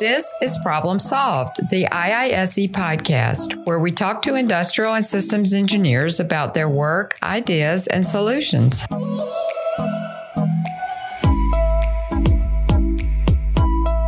This is Problem Solved, the IISE podcast, where we talk to industrial and systems engineers about their work, ideas, and solutions.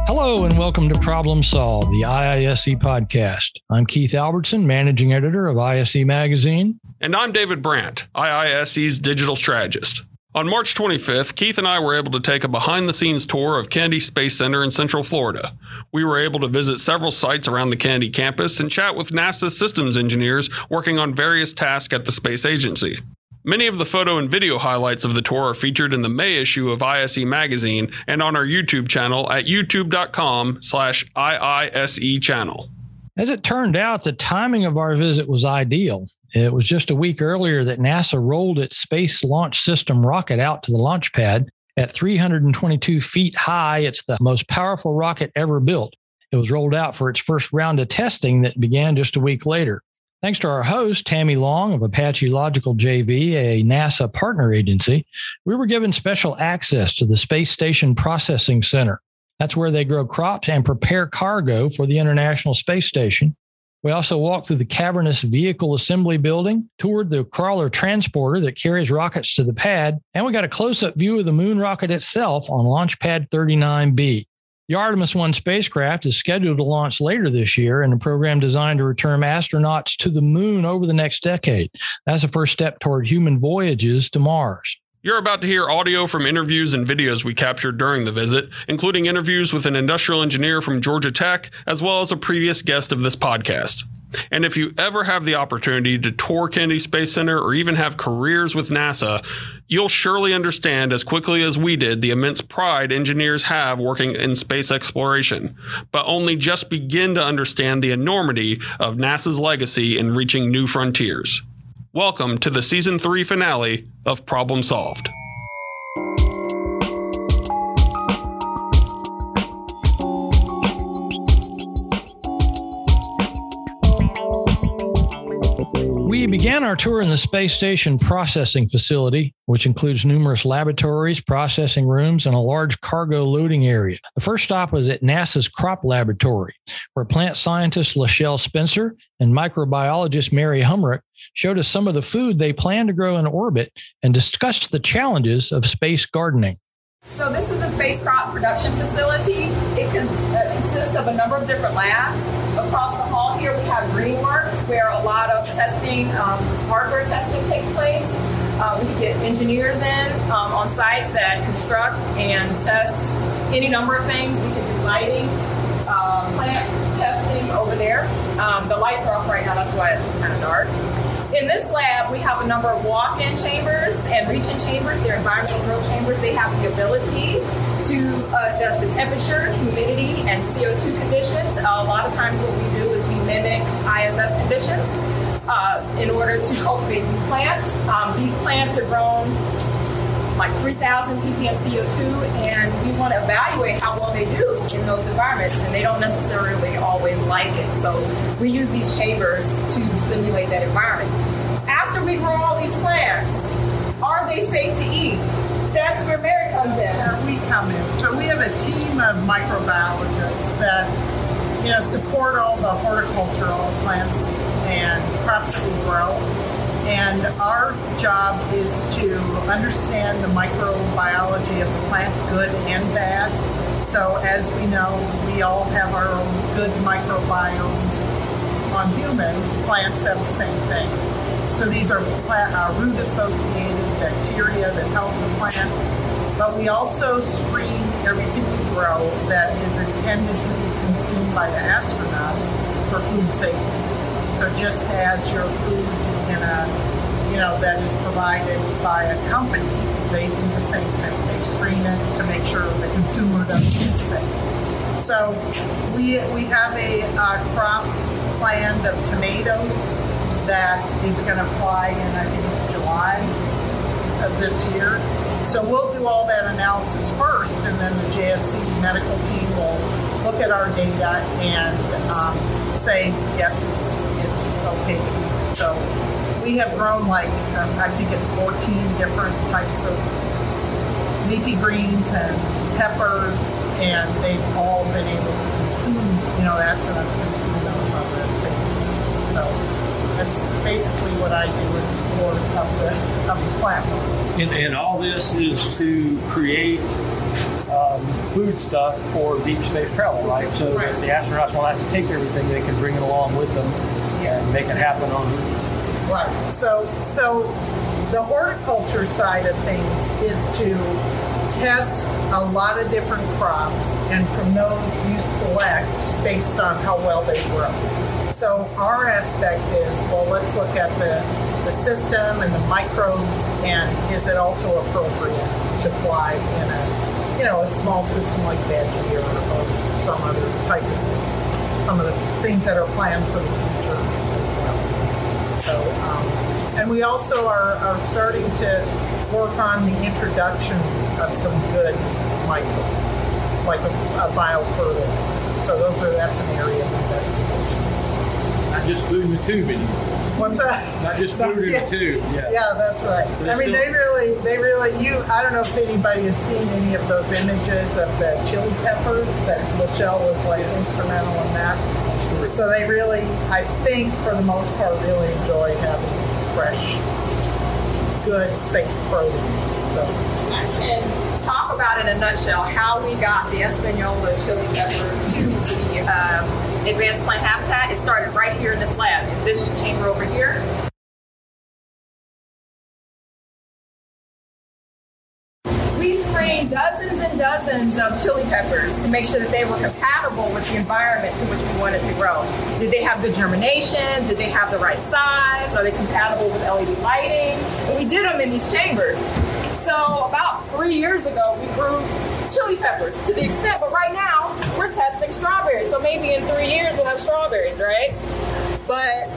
Hello, and welcome to Problem Solved, the IISE podcast. I'm Keith Albertson, managing editor of ISE Magazine. And I'm David Brandt, IISE's digital strategist. On March 25th, Keith and I were able to take a behind the scenes tour of Kennedy Space Center in Central Florida. We were able to visit several sites around the Kennedy campus and chat with NASA systems engineers working on various tasks at the space agency. Many of the photo and video highlights of the tour are featured in the May issue of ISE Magazine and on our YouTube channel at youtube.com slash IISE channel. As it turned out, the timing of our visit was ideal. It was just a week earlier that NASA rolled its Space Launch System rocket out to the launch pad at 322 feet high. It's the most powerful rocket ever built. It was rolled out for its first round of testing that began just a week later. Thanks to our host, Tammy Long of Apache Logical JV, a NASA partner agency, we were given special access to the Space Station Processing Center. That's where they grow crops and prepare cargo for the International Space Station. We also walked through the cavernous vehicle assembly building, toured the crawler transporter that carries rockets to the pad, and we got a close up view of the moon rocket itself on Launch Pad 39B. The Artemis 1 spacecraft is scheduled to launch later this year in a program designed to return astronauts to the moon over the next decade. That's the first step toward human voyages to Mars. You're about to hear audio from interviews and videos we captured during the visit, including interviews with an industrial engineer from Georgia Tech, as well as a previous guest of this podcast. And if you ever have the opportunity to tour Kennedy Space Center or even have careers with NASA, you'll surely understand as quickly as we did the immense pride engineers have working in space exploration, but only just begin to understand the enormity of NASA's legacy in reaching new frontiers. Welcome to the season three finale of Problem Solved. Began our tour in the Space Station Processing Facility, which includes numerous laboratories, processing rooms, and a large cargo loading area. The first stop was at NASA's Crop Laboratory, where plant scientist LaShelle Spencer and microbiologist Mary Hummerick showed us some of the food they plan to grow in orbit and discussed the challenges of space gardening. So this is the space crop production facility. It uh, consists of a number of different labs. Across the hall here we have GreenWorks, where a lot of testing, um, hardware testing takes place. Uh, we get engineers in um, on site that construct and test any number of things. We can do lighting, uh, plant testing over there. Um, the lights are off right now, that's why it's kind of dark. In this lab, we have a number of walk-in chambers and reach-in chambers. They're environmental growth chambers. They have the ability to adjust the temperature, humidity, and CO2 conditions. a lot of times what we do is we mimic ISS conditions uh, in order to cultivate these plants. Um, these plants are grown like 3,000 ppm CO2, and we want to evaluate how well they do in those environments, and they don't necessarily always like it. So we use these chambers to simulate that environment. After we grow all these plants, are they safe to eat? That's where Mary comes in. Where we come in. So we have a team of microbiologists that you know support all the horticultural plants and crops that we grow and our job is to understand the microbiology of the plant, good and bad. So, as we know, we all have our own good microbiomes. On humans, plants have the same thing. So, these are plant, uh, root associated bacteria that help the plant. But we also screen everything we grow that is intended to be consumed by the astronauts for food safety. So, just as your food in a, you know, that is provided by a company, they do the same thing. They screen it to make sure the consumer doesn't get sick. So we, we have a uh, crop planned of tomatoes that is going to fly in, I think, July of this year. So we'll do all that analysis first, and then the JSC medical team will look at our data and um, say, yes, it's, it's okay. So we have grown like um, I think it's 14 different types of leafy greens and peppers, and they've all been able to consume, you know, astronauts consume those on the space. So that's basically what I do in support of the, of the platform. And, and all this is to create um, food stuff for deep space travel, right? So Right. that the astronauts won't have to take everything; they can bring it along with them and make it happen on Right. So, so the horticulture side of things is to test a lot of different crops, and from those you select based on how well they grow. So our aspect is, well, let's look at the, the system and the microbes, and is it also appropriate to fly in a, you know, a small system like veggie or, or some other type of system. Some of the things that are planned for the future as well. So, um, and we also are, are starting to work on the introduction of some good microbes, like a, a biofertilizer. So those are that's an area of investigation. not just food in the tube anymore. What's that? Not just food in the tube. Yeah. Yeah, that's right. But I mean, still- they really, they really, you, I don't know if anybody has seen any of those images of the chili peppers that Michelle was like instrumental in that. So they really, I think for the most part, really enjoy having fresh, good, safe produce. So, and talk about in a nutshell how we got the Espanola chili pepper to the um, advanced plant habitat. It started right here in this lab, this chamber over here. Dozens of chili peppers to make sure that they were compatible with the environment to which we wanted to grow. Did they have good germination? Did they have the right size? Are they compatible with LED lighting? And we did them in these chambers. So about three years ago, we grew chili peppers to the extent, but right now we're testing strawberries. So maybe in three years we'll have strawberries, right? But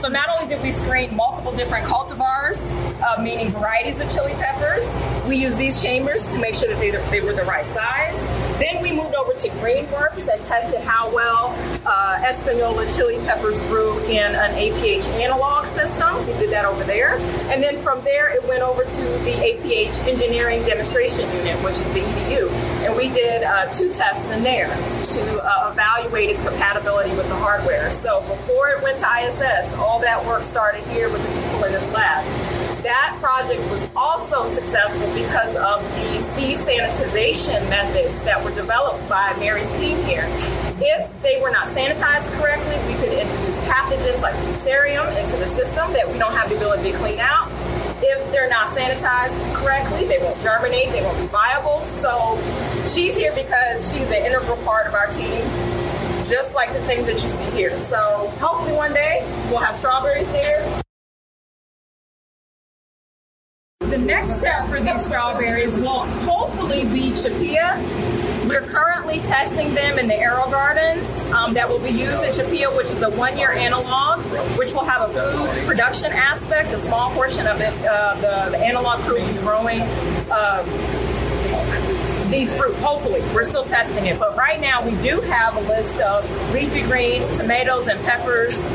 so not only did we screen multiple different cultivars, uh, meaning varieties of chili peppers, we used these chambers to make sure that they, they were the right size. Then we moved over to Greenworks and tested how well uh, Espanola chili peppers grew in an APH analog system. We did that over there. And then from there, it went over to the APH Engineering Demonstration Unit, which is the EDU. We did uh, two tests in there to uh, evaluate its compatibility with the hardware. So before it went to ISS, all that work started here with the people in this lab. That project was also successful because of the seed sanitization methods that were developed by Mary's team here. If they were not sanitized correctly, we could introduce pathogens like Fusarium into the system that we don't have the ability to clean out. If they're not sanitized correctly, they won't germinate, they won't be viable. So she's here because she's an integral part of our team just like the things that you see here. So hopefully one day we'll have strawberries there. The next step for these strawberries will hopefully be CHAPEA. We're currently testing them in the AeroGardens um, that will be used in CHAPEA, which is a one-year analog, which will have a food production aspect. A small portion of it, uh, the, the analog crew growing um, these fruit. Hopefully, we're still testing it, but right now we do have a list of leafy greens, tomatoes, and peppers.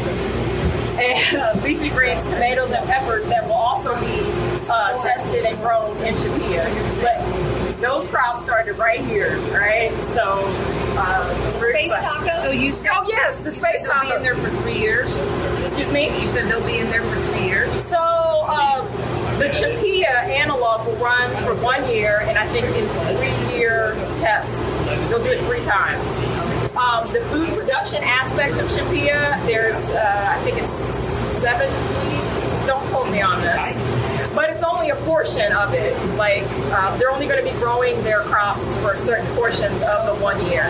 And uh, leafy greens, tomatoes, and peppers that will also be uh, tested and grown in CHAPEA. But those crops started right here, right? So, uh, we're Space excited. taco? So you said, Oh yes, the you said space they'll be in there for three years. Excuse me. You said they'll be in there for three years. So um, the CHAPEA analog will run for one year, and I think in three-year tests, they'll do it three times. Um, the food production aspect of CHAPEA, there's uh, I think it's seven weeks. Don't quote me on this, but it's only a portion of it. Like um, they're only going to be growing their crops for certain portions of the one-year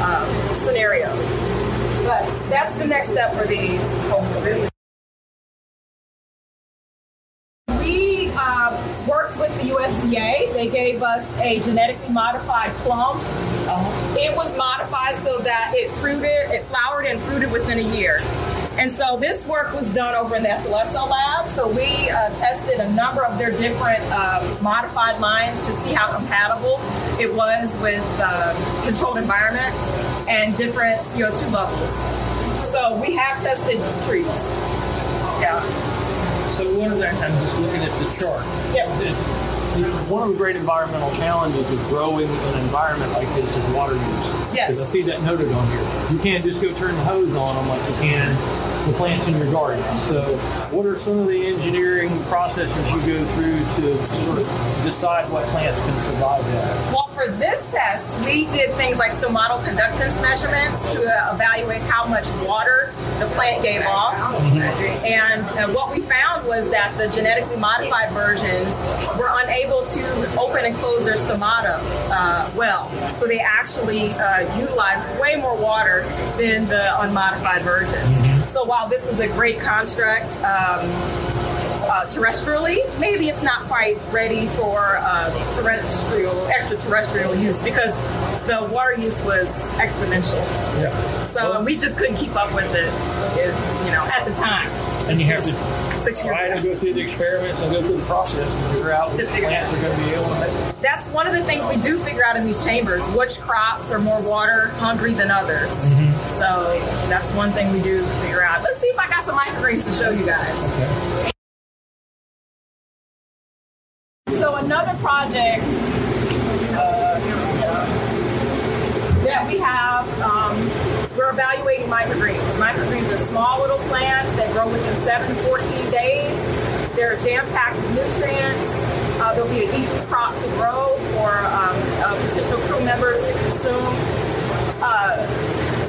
um, scenarios. But that's the next step for these. Hopefully. We uh, worked with the USDA. They gave us a genetically modified plum. It was modified so that it fruited, it flowered and fruited within a year. And so this work was done over in the SLSO lab. So we uh, tested a number of their different uh, modified lines to see how compatible it was with uh, controlled environments and different CO2 levels. So we have tested trees. Yeah. So what are that? I'm just looking at the chart. Yep. One of the great environmental challenges of growing in an environment like this is water use. Yes. Because I see that noted on here. You can't just go turn the hose on them like you can the plants in your garden. So, what are some of the engineering processes you go through to sort of decide what plants can survive that? Well, for this test, we did things like stomatal conductance measurements to uh, evaluate how much water the plant gave off. And uh, what we found was that the genetically modified versions were unable to open and close their stomata uh, well. So they actually uh, utilized way more water than the unmodified versions. So while this is a great construct, um, uh, terrestrially, maybe it's not quite ready for uh, terrestrial, extraterrestrial use because the water use was exponential. Yeah. So we just couldn't keep up with it, if, you know, at the time. And you have to six years try to go through the experiments and go through the process and figure out To figure plants are going to be able to make. That's one of the things we do figure out in these chambers: which crops are more water hungry than others. So that's one thing we do figure out. Let's see if I got some microgreens to show you guys. So project uh, that we have, um, we're evaluating microgreens. Microgreens are small little plants that grow within 7 to 14 days. They're jam-packed with nutrients. Uh, they'll be an easy crop to grow for um, uh, potential crew members to consume. Uh,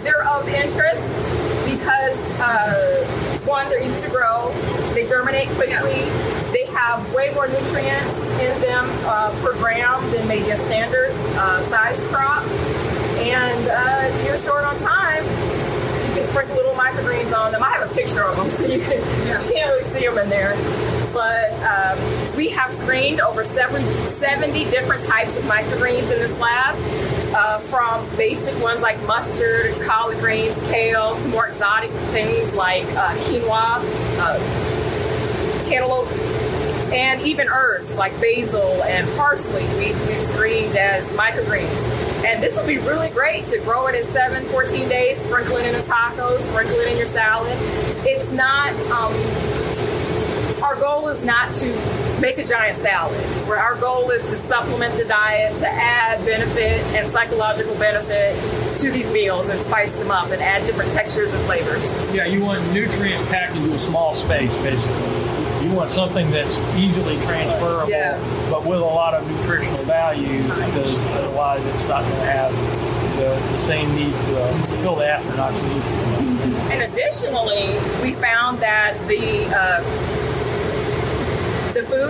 they're of interest because uh, one, they're easy to grow, they germinate quickly, they have way more nutrients in them uh, per gram than maybe a standard uh, size crop. And uh, if you're short on time, you can sprinkle little microgreens on them. I have a picture of them, so you, can, can't really see them in there. But um, we have screened over 70, 70 different types of microgreens in this lab, uh, from basic ones like mustard, collard greens, kale, to more exotic things like uh, quinoa, uh, cantaloupe, and even herbs like basil and parsley we, we've screened as microgreens. And this would be really great to grow it in 7, 14 days, sprinkle it in a taco, sprinkle it in your salad. It's not, um, our goal is not to make a giant salad. Where our goal is to supplement the diet, to add benefit and psychological benefit to these meals and spice them up and add different textures and flavors. Yeah, you want nutrient packed into a small space, basically. You want something that's easily transferable, Yeah. but with a lot of nutritional value, because otherwise it's not going to have the, the same need to fill the astronauts need. And additionally, we found that the uh, the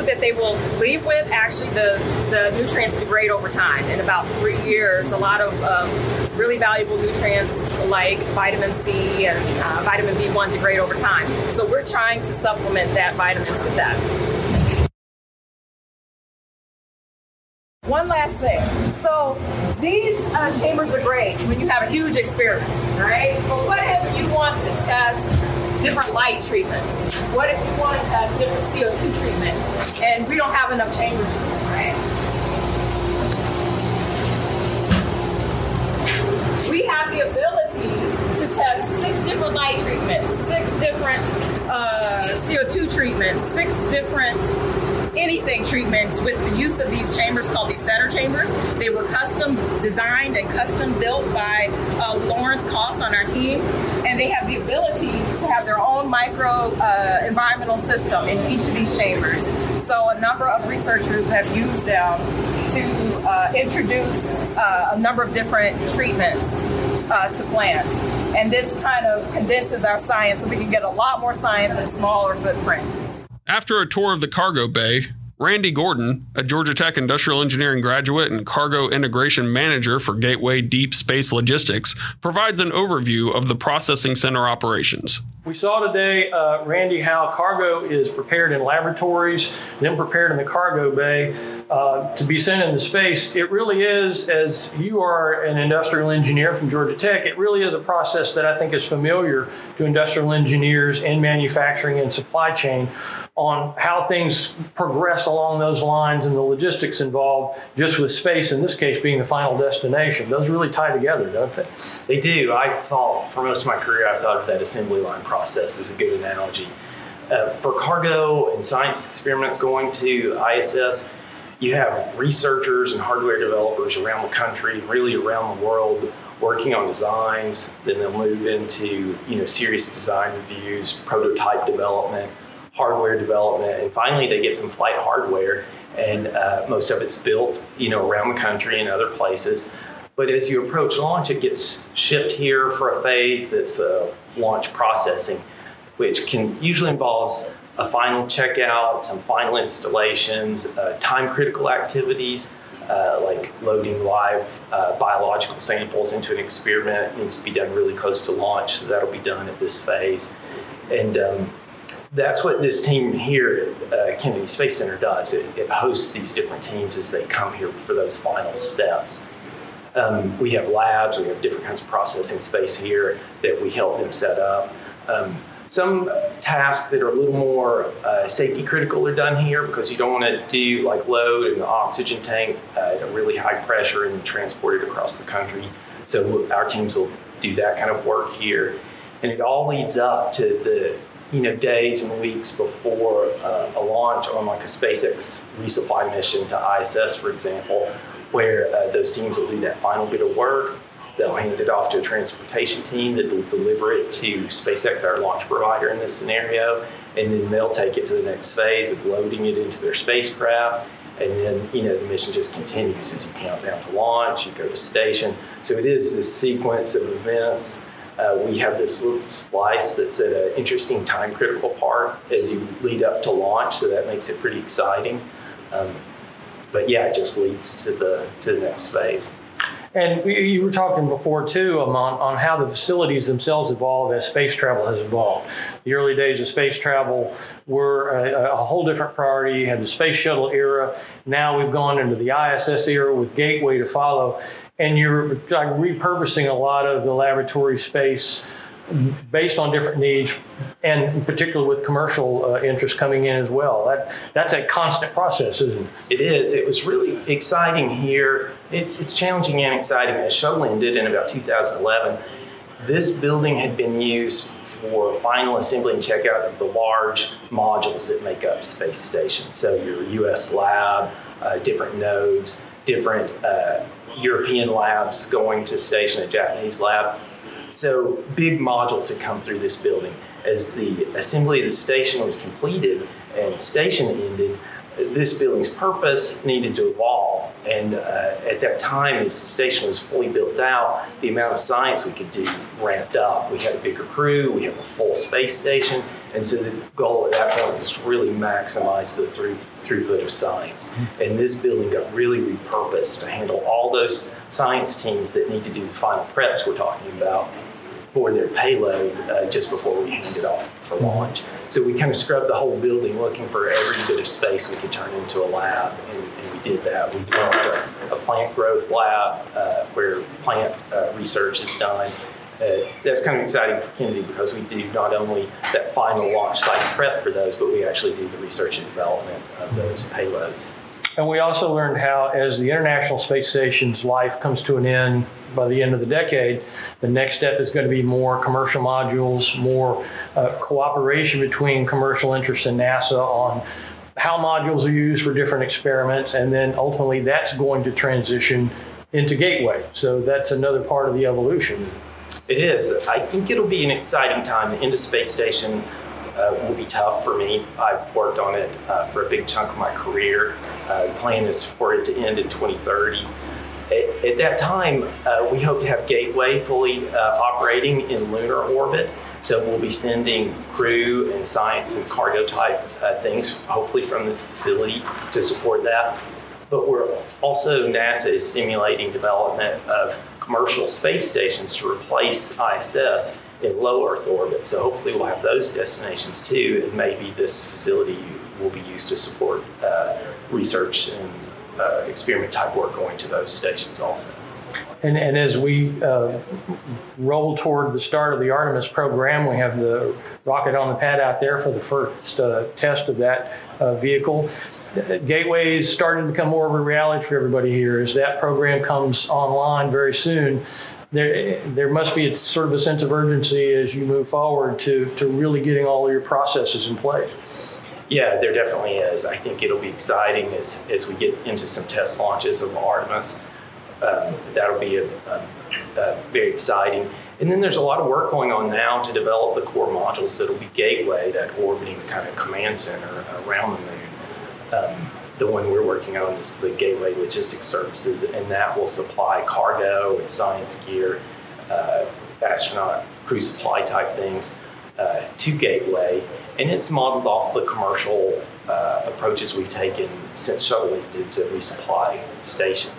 that they will leave with actually the the nutrients degrade over time. In about three years, a lot of um, really valuable nutrients like vitamin C and uh, vitamin B1 degrade over time. So we're trying to supplement that vitamins with that. One last thing. So these uh, chambers are great when you have a huge experiment, right? But what if you want to test different light treatments? What if you want to test different CO2 treatments? And we don't have enough chambers for them, right? We have the ability to test six different light treatments, six different uh, CO2 treatments, six different anything treatments with the use of these chambers called the center chambers. They were custom designed and custom built by uh, Lawrence Koss on our team, and they have the ability to have their own micro uh, environmental system in each of these chambers. So a number of researchers have used them to uh, introduce uh, a number of different treatments uh, to plants. And this kind of condenses our science so we can get a lot more science in a smaller footprint. After a tour of the cargo bay, Randy Gordon, a Georgia Tech industrial engineering graduate and cargo integration manager for Gateway Deep Space Logistics, provides an overview of the processing center operations. We saw today, uh, Randy, how cargo is prepared in laboratories, then prepared in the cargo bay uh, to be sent into space. It really is, as you are an industrial engineer from Georgia Tech, it really is a process that I think is familiar to industrial engineers in manufacturing and supply chain on how things progress along those lines and the logistics involved just with space, in this case being the final destination. Those really tie together, don't they? They do. I thought for most of my career, I've thought of that assembly line process as a good analogy. Uh, for cargo and science experiments going to ISS, you have researchers and hardware developers around the country, really around the world, working on designs. Then they'll move into you know serious design reviews, prototype development, hardware development, and finally they get some flight hardware. And uh, most of it's built, you know, around the country and other places. But as you approach launch, it gets shipped here for a phase that's uh, launch processing, which can usually involves a final checkout, some final installations, uh, time critical activities uh, like loading live uh, biological samples into an experiment it needs to be done really close to launch, so that'll be done at this phase. And um, that's what this team here at uh, Kennedy Space Center does. It, it, hosts these different teams as they come here for those final steps. Um, we have labs, we have different kinds of processing space here that we help them set up. Um, some tasks that are a little more uh, safety critical are done here because you don't want to do like load an oxygen tank uh, at a really high pressure and transport it across the country. So our teams will do that kind of work here, and it all leads up to the you know days and weeks before uh, a launch on like a SpaceX resupply mission to ISS, for example, where uh, those teams will do that final bit of work They'll hand it off to a transportation team that will deliver it to SpaceX, our launch provider in this scenario, and then they'll take it to the next phase of loading it into their spacecraft. And then, you know, the mission just continues as you count down to launch, you go to station. So it is this sequence of events. Uh, we have this little slice that's at an interesting time critical part as you lead up to launch, so that makes it pretty exciting. Um, but yeah, it just leads to the to the next phase. And you were talking before too um, on, on how the facilities themselves evolve as space travel has evolved. The early days of space travel were a, a whole different priority. You had the space shuttle era. Now we've gone into the ISS era with Gateway to follow. And you're like repurposing a lot of the laboratory space based on different needs, and particularly with commercial uh, interest coming in as well. That that's a constant process, isn't it? It is. It was really exciting here. It's it's challenging and exciting. As shuttle ended in about 2011, this building had been used for final assembly and checkout of the large modules that make up space station. So your U.S. lab, uh, different nodes, different uh, European labs going to station, a Japanese lab so big modules had come through this building. As the assembly of the station was completed and station ended, this building's purpose needed to evolve. And uh, at that time, as the station was fully built out, the amount of science we could do ramped up. We had a bigger crew, we have a full space station, and so the goal at that point was to really maximize the through, throughput of science. And this building got really repurposed to handle all those science teams that need to do the final preps we're talking about for their payload uh, just before we hand it off for launch. So we kind of scrubbed the whole building looking for every bit of space we could turn into a lab, and, and we did that. We developed a, a plant growth lab uh, where plant uh, research is done. Uh, that's kind of exciting for Kennedy because we do not only that final launch site prep for those, but we actually do the research and development of those payloads. And we also learned how, as the International Space Station's life comes to an end by the end of the decade, the next step is going to be more commercial modules, more uh, cooperation between commercial interests and NASA on how modules are used for different experiments, and then ultimately that's going to transition into Gateway. So that's another part of the evolution. It is. I think it'll be an exciting time. The Into Space Station uh, will be tough for me. I've worked on it uh, for a big chunk of my career. Uh, the plan is for it to end in 2030. At, at that time, uh, we hope to have Gateway fully uh, operating in lunar orbit. So we'll be sending crew and science and cargo type uh, things, hopefully from this facility, to support that. But we're also NASA is stimulating development of commercial space stations to replace ISS in low Earth orbit. So hopefully we'll have those destinations too, and maybe this facility will be used to support uh, research and uh, experiment type work going to those stations also. And, and as we uh, roll toward the start of the Artemis program, we have the rocket on the pad out there for the first uh, test of that uh, vehicle. Gateway is starting to become more of a reality for everybody here. As that program comes online very soon, there, there must be a, sort of a sense of urgency as you move forward to, to really getting all your processes in place. Yeah, there definitely is. I think it'll be exciting as, as we get into some test launches of Artemis. Uh, that'll be a, a, a very exciting. And then there's a lot of work going on now to develop the core modules that'll be gateway, that orbiting kind of command center around the moon. Um, the one we're working on is the Gateway Logistics Services, and that will supply cargo and science gear, uh, astronaut crew supply type things uh, to Gateway. And it's modeled off the commercial uh, approaches we've taken since shuttle to, to resupply station.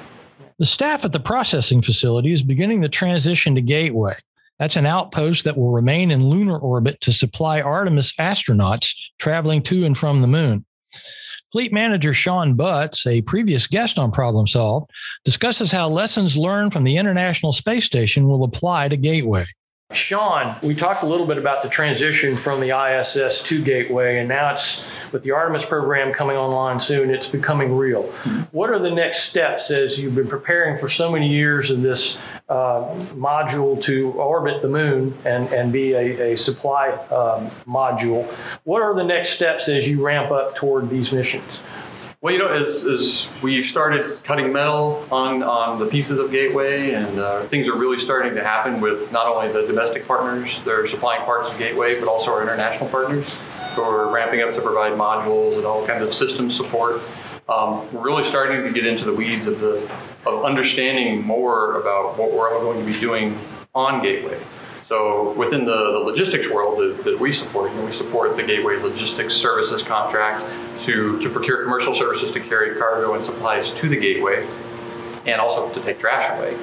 The staff at the processing facility is beginning the transition to Gateway. That's an outpost that will remain in lunar orbit to supply Artemis astronauts traveling to and from the moon. Fleet manager Sean Butts, a previous guest on Problem Solved, discusses how lessons learned from the International Space Station will apply to Gateway. Sean, we talked a little bit about the transition from the ISS to Gateway, and now it's with the Artemis program coming online soon, it's becoming real. What are the next steps as you've been preparing for so many years of this uh, module to orbit the moon and, and be a, a supply um, module? What are the next steps as you ramp up toward these missions? Well, you know, as, as we started cutting metal on, on the pieces of Gateway, and uh, things are really starting to happen with not only the domestic partners that are supplying parts of Gateway, but also our international partners who are ramping up to provide modules and all kinds of system support. Um, we're really starting to get into the weeds of the of understanding more about what we're all going to be doing on Gateway. So within the, the logistics world that, that we support, you know, we support the Gateway Logistics Services contract to, to procure commercial services to carry cargo and supplies to the Gateway and also to take trash away.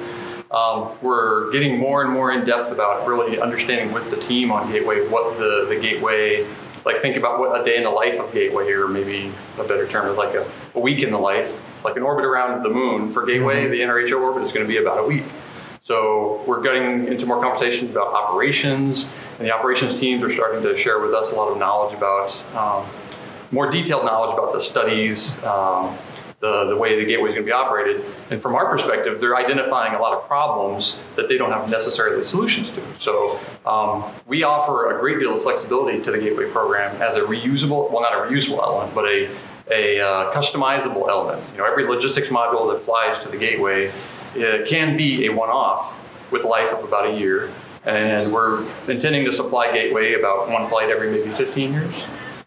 Um, we're getting more and more in depth about really understanding with the team on Gateway what the, the Gateway, like think about what a day in the life of Gateway, or maybe a better term is like a, a week in the life, like an orbit around the moon for Gateway, mm-hmm. the NRHO orbit is going to be about a week. So we're getting into more conversations about operations, and the operations teams are starting to share with us a lot of knowledge about, um, more detailed knowledge about the studies, um, the, the way the gateway is going to be operated. And from our perspective, they're identifying a lot of problems that they don't have necessarily solutions to. So um, we offer a great deal of flexibility to the gateway program as a reusable, well, not a reusable element, but a, a uh, customizable element. You know, every logistics module that flies to the gateway it can be a one-off with life of about a year. And we're intending to supply Gateway about one flight every maybe 15 years.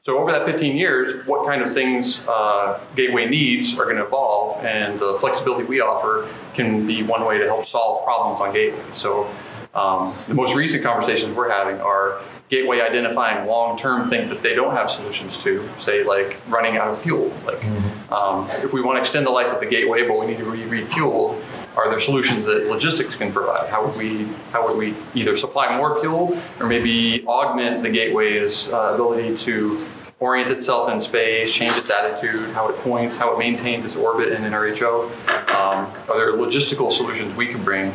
So over that 15 years, what kind of things uh, Gateway needs are going to evolve, and the flexibility we offer can be one way to help solve problems on Gateway. So um, the most recent conversations we're having are Gateway identifying long-term things that they don't have solutions to, say like running out of fuel. Like mm-hmm. um, if we want to extend the life of the Gateway, but we need to be refueled, are there solutions that logistics can provide? How would we how would we either supply more fuel or maybe augment the gateway's uh, ability to orient itself in space, change its attitude, how it points, how it maintains its orbit in NRHO? Um, are there logistical solutions we can bring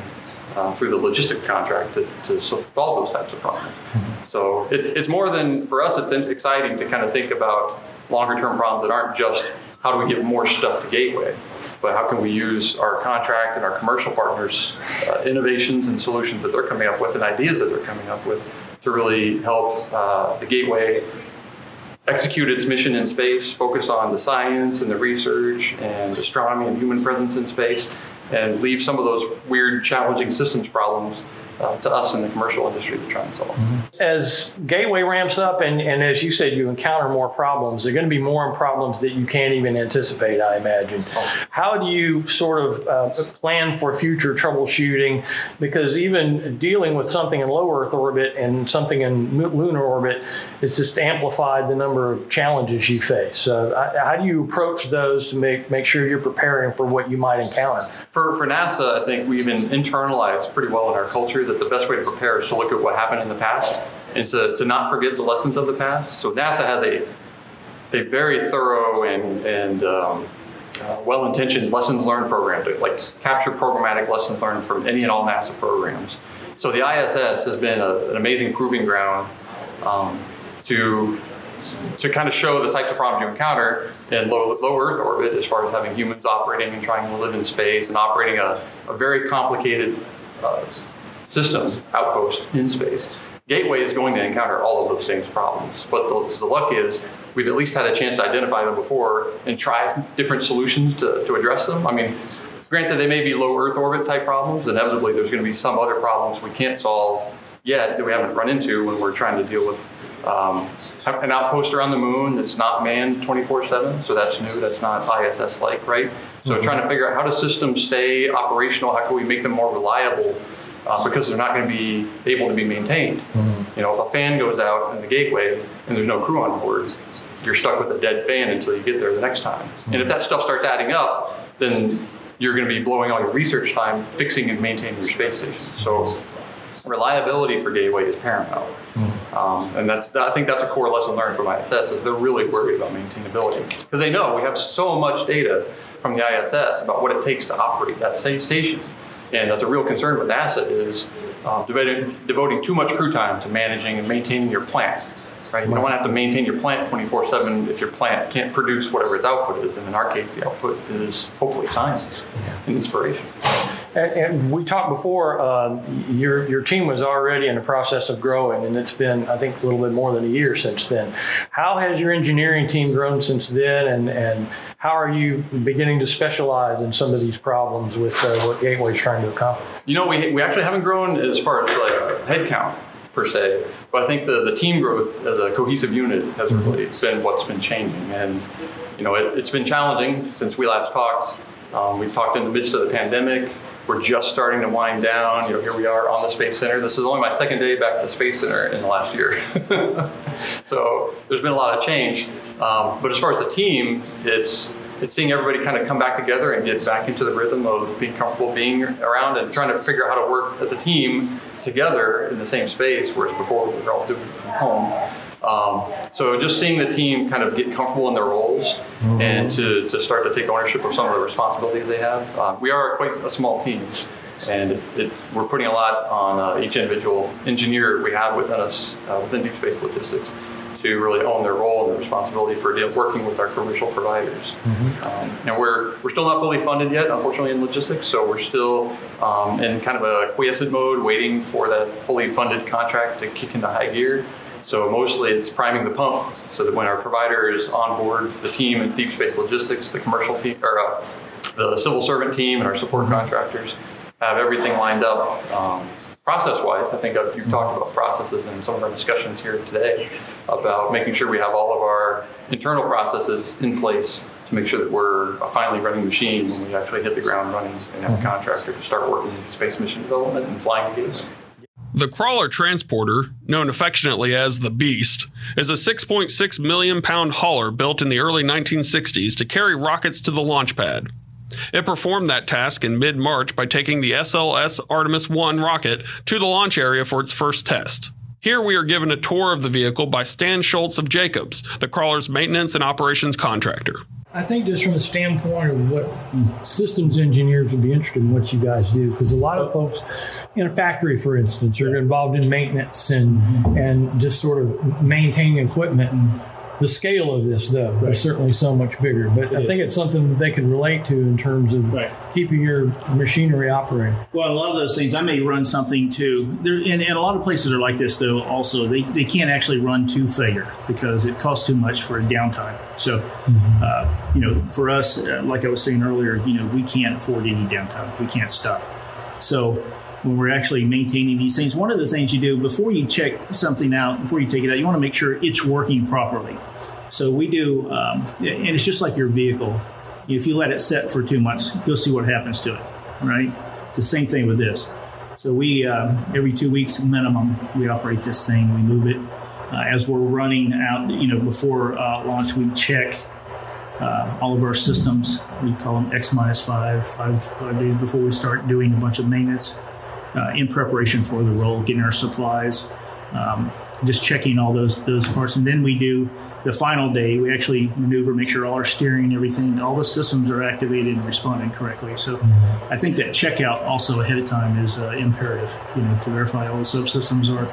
uh, through the logistic contract to, to, solve those types of problems? Mm-hmm. So it's, it's more than, for us, it's exciting to kind of think about longer term problems that aren't just how do we get more stuff to Gateway, but how can we use our contract and our commercial partners' uh, innovations and solutions that they're coming up with and ideas that they're coming up with to really help uh, the Gateway execute its mission in space, focus on the science and the research and astronomy and human presence in space, and leave some of those weird, challenging systems problems uh, to us in the commercial industry to try and solve. Mm-hmm. As Gateway ramps up, and, and as you said, you encounter more problems, there are going to be more problems that you can't even anticipate, I imagine. Oh. How do you sort of uh, plan for future troubleshooting? Because even dealing with something in low Earth orbit and something in lunar orbit, it's just amplified the number of challenges you face. So, how do you approach those to make, make sure you're preparing for what you might encounter? For, for NASA, I think we've been internalized pretty well in our culture that the best way to prepare is to look at what happened in the past and to, to not forget the lessons of the past. So NASA has a, a very thorough and, and um, uh, well-intentioned lessons learned program to like capture programmatic lessons learned from any and all NASA programs. So the ISS has been a, an amazing proving ground um, to to kind of show the types of problems you encounter in low, low Earth orbit as far as having humans operating and trying to live in space and operating a, a very complicated uh, system outpost in space. Gateway is going to encounter all of those same problems, but the, the luck is we've at least had a chance to identify them before and try different solutions to, to address them. I mean, granted, they may be low Earth orbit type problems. Inevitably, there's going to be some other problems we can't solve yet that we haven't run into when we're trying to deal with um, an outpost around the moon that's not manned 24/7. So that's new. That's not ISS-like, right? So mm-hmm. trying to figure out how do systems stay operational? How can we make them more reliable? Uh, because they're not going to be able to be maintained. Mm-hmm. You know, if a fan goes out in the gateway and there's no crew on board, you're stuck with a dead fan until you get there the next time. Mm-hmm. And if that stuff starts adding up, then you're going to be blowing all your research time fixing and maintaining your space station. So reliability for Gateway is paramount. Mm-hmm. Um, and that's I think that's a core lesson learned from ISS is they're really worried about maintainability because they know we have so much data from the ISS about what it takes to operate that station. And that's a real concern with NASA is uh, devoting, devoting too much crew time to managing and maintaining your plant. Right? You don't want to have to maintain your plant 24/7 if your plant can't produce whatever its output is. And in our case, the output is hopefully science and inspiration. And, and, we talked before, um, your, your team was already in the process of growing, and it's been, I think, a little bit more than a year since then. How has your engineering team grown since then, and, and how are you beginning to specialize in some of these problems with uh, what Gateway is trying to accomplish? You know, we, we actually haven't grown as far as like headcount per se, but I think the, the team growth as a cohesive unit has mm-hmm. really been what's been changing. And, you know, it, has been challenging since we last talked. Um, we talked in the midst of the pandemic. We're just starting to wind down. You know, here we are on the Space Center. This is only my second day back to the Space Center in the last year. so there's been a lot of change. Um, but as far as the team, it's it's seeing everybody kind of come back together and get back into the rhythm of being comfortable being around and trying to figure out how to work as a team together in the same space, whereas before we were all doing it from home. Um, so just seeing the team kind of get comfortable in their roles mm-hmm. and to, to start to take ownership of some of the responsibilities they have. Uh, we are quite a small team, and it, it, we're putting a lot on uh, each individual engineer we have within us uh, within Deep Space Logistics to really own their role and their responsibility for working with our commercial providers. Mm-hmm. Um, and we're we're still not fully funded yet, unfortunately, in logistics. So we're still um, in kind of a quiescent mode, waiting for that fully funded contract to kick into high gear. So mostly it's priming the pump so that when our providers on board the team in Deep Space Logistics, the commercial team, or uh, the civil servant team and our support mm-hmm. contractors have everything lined up. Um, process-wise, I think you've talked about processes in some of our discussions here today about making sure we have all of our internal processes in place to make sure that we're a finally running machine when we actually hit the ground running and have a mm-hmm. contractor to start working in space mission development and flying together. The Crawler Transporter, known affectionately as the Beast, is a 6.6 million pound hauler built in the early 1960s to carry rockets to the launch pad. It performed that task in mid March by taking the SLS Artemis 1 rocket to the launch area for its first test. Here we are given a tour of the vehicle by Stan Schultz of Jacobs, the crawler's maintenance and operations contractor. I think just from the standpoint of what systems engineers would be interested in what you guys do, because a lot of folks in a factory, for instance, are involved in maintenance and and just sort of maintaining equipment. The scale of this, though, right. is certainly so much bigger. But it I is. think it's something they can relate to in terms of right. keeping your machinery operating. Well, a lot of those things, I may run something too. There, and, and a lot of places are like this, though. Also, they, they can't actually run to failure because it costs too much for a downtime. So, mm-hmm. uh, you know, for us, uh, like I was saying earlier, you know, we can't afford any downtime. We can't stop. So when we're actually maintaining these things. One of the things you do before you check something out, before you take it out, you want to make sure it's working properly. So we do, um, and it's just like your vehicle. If you let it set for two months, go see what happens to it, right? It's the same thing with this. So we, uh, every two weeks minimum, we operate this thing, we move it. Uh, as we're running out, you know, before uh, launch, we check uh, all of our systems. We call them X five, five days before we start doing a bunch of maintenance uh, in preparation for the roll, getting our supplies, um, just checking all those those parts, and then we do the final day. We actually maneuver, make sure all our steering, everything, all the systems are activated and responding correctly. So, I think that checkout also ahead of time is uh, imperative. You know, to verify all the subsystems are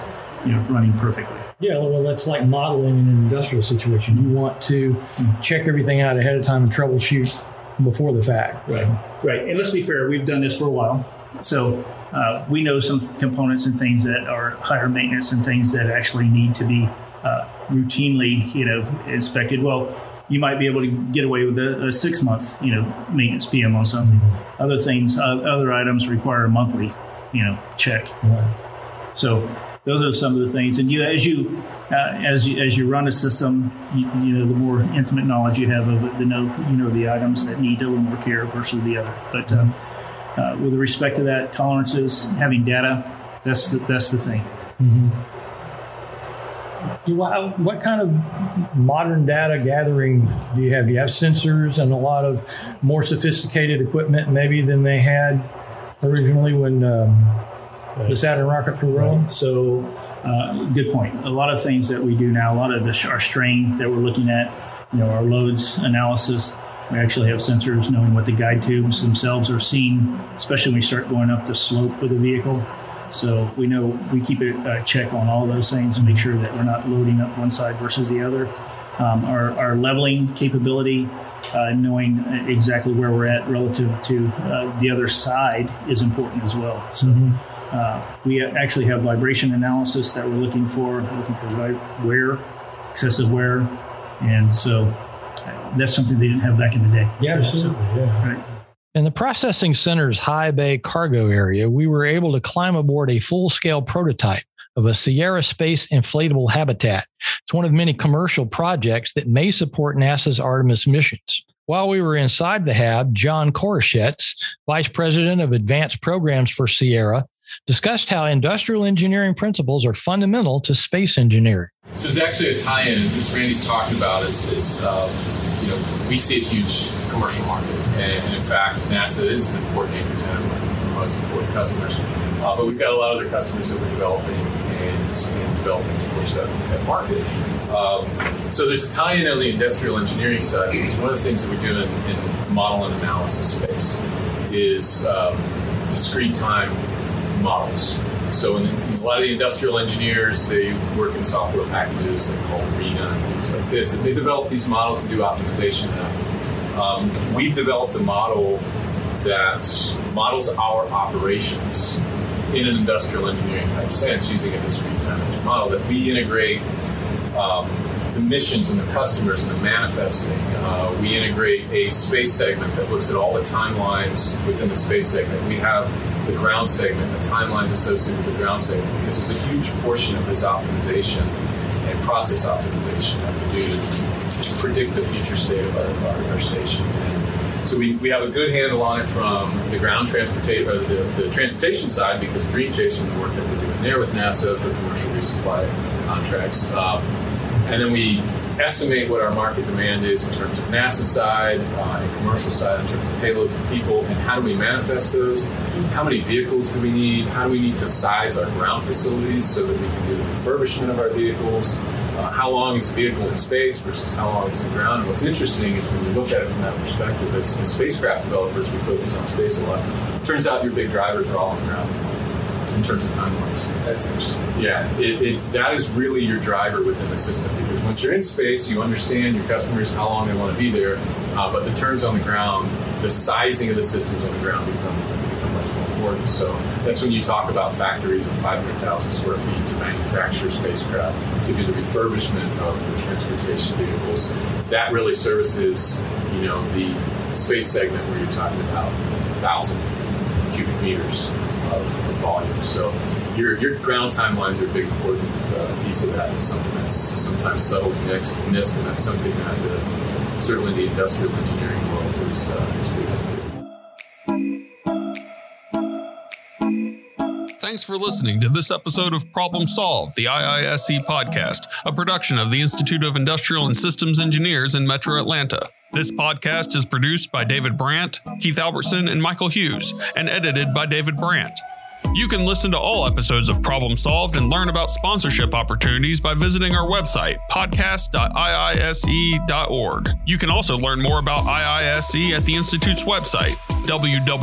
you know running perfectly. Yeah, well, that's like modeling in an industrial situation. You want to mm-hmm. check everything out ahead of time and troubleshoot before the fact. Right, right. And let's be fair, we've done this for a while. So uh, we know some components and things that are higher maintenance and things that actually need to be uh, routinely, you know, inspected. Well, you might be able to get away with a, a six month, you know, maintenance PM on something. Mm-hmm. Other things, uh, other items require a monthly, you know, check. Right. So those are some of the things. And you, as you, uh, as you, as you run a system, you, you, know, the more intimate knowledge you have of it, the know, you know, the items that need a little more care versus the other. But um, uh, with respect to that, tolerances, having data, that's the, that's the thing. Mm-hmm. What kind of modern data gathering do you have? Do you have sensors and a lot of more sophisticated equipment maybe than they had originally when um, the Saturn rockets were rolling? So, uh, good point. A lot of things that we do now, a lot of the, our strain that we're looking at, you know, our loads analysis. We actually have sensors knowing what the guide tubes themselves are seeing, especially when you start going up the slope with the vehicle. So we know we keep a check on all those things and make sure that we're not loading up one side versus the other. Um, our, our, leveling capability, uh, knowing exactly where we're at relative to uh, the other side, is important as well. So mm-hmm. uh, we actually have vibration analysis that we're looking for, looking for wear, excessive wear, and so that's something they didn't have back in the day. Yeah, absolutely. So, yeah. Right. In the processing center's high bay cargo area, we were able to climb aboard a full scale prototype of a Sierra Space inflatable habitat. It's one of many commercial projects that may support NASA's Artemis missions. While we were inside the HAB, John Koroshetz, Vice President of Advanced Programs for Sierra, discussed how industrial engineering principles are fundamental to space engineering. So it's actually a tie-in, as, as Randy's talking about, is, is uh, you know, we see a huge commercial market. And, and in fact, NASA is an important anchor tenant, one of our most important customers. Uh, but we've got a lot of other customers that we're developing and, and developing towards that, that market. Um, so there's a tie-in on the industrial engineering side because one of the things that we do in, in model and analysis space is um, discrete time models. So in, in, a lot of the industrial engineers, they work in software packages they call Arena and things like this. And they develop these models and do optimization. Um, we've developed a model that models our operations in an industrial engineering type sense using a discrete time model that we integrate um, the missions and the customers and the manifesting. Uh, we integrate a space segment that looks at all the timelines within the space segment. We have the ground segment, the timelines associated with the ground segment, because there's a huge portion of this optimization and process optimization that we do to predict the future state of our, our, our station. And so we, we have a good handle on it from the ground transportation, the, the transportation side, because Dream Chaser and the work that we're doing there with NASA for commercial resupply contracts. Um, and then we estimate what our market demand is in terms of NASA side uh, and commercial side in terms of payloads and people, and how do we manifest those? How many vehicles do we need? How do we need to size our ground facilities so that we can do the refurbishment of our vehicles? Uh, how long is a vehicle in space versus how long it's in ground? And what's interesting is when you look at it from that perspective, as, as spacecraft developers, we focus on space a lot. Turns out your big drivers are all on ground in terms of timelines. That's interesting. Yeah, it, it, that is really your driver within the system because once you're in space, you understand your customers how long they want to be there, uh, but the turns on the ground, the sizing of the systems on the ground become, become much more important. So that's when you talk about factories of 500,000 square feet to manufacture spacecraft, to do the refurbishment of the transportation vehicles. That really services, you know, the space segment where you're talking about 1,000 cubic meters volume. So your, your ground timelines are a big important uh, piece of that. It's something that's sometimes subtly missed, and that's something that uh, certainly the industrial engineering world is, uh, is big into. Thanks for listening to this episode of Problem Solved, the IISE podcast, a production of the Institute of Industrial and Systems Engineers in Metro Atlanta. This podcast is produced by David Brandt, Keith Albertson, and Michael Hughes, and edited by David Brandt. You can listen to all episodes of Problem Solved and learn about sponsorship opportunities by visiting our website, podcast.iise.org. You can also learn more about IISE at the Institute's website, www.iise.org.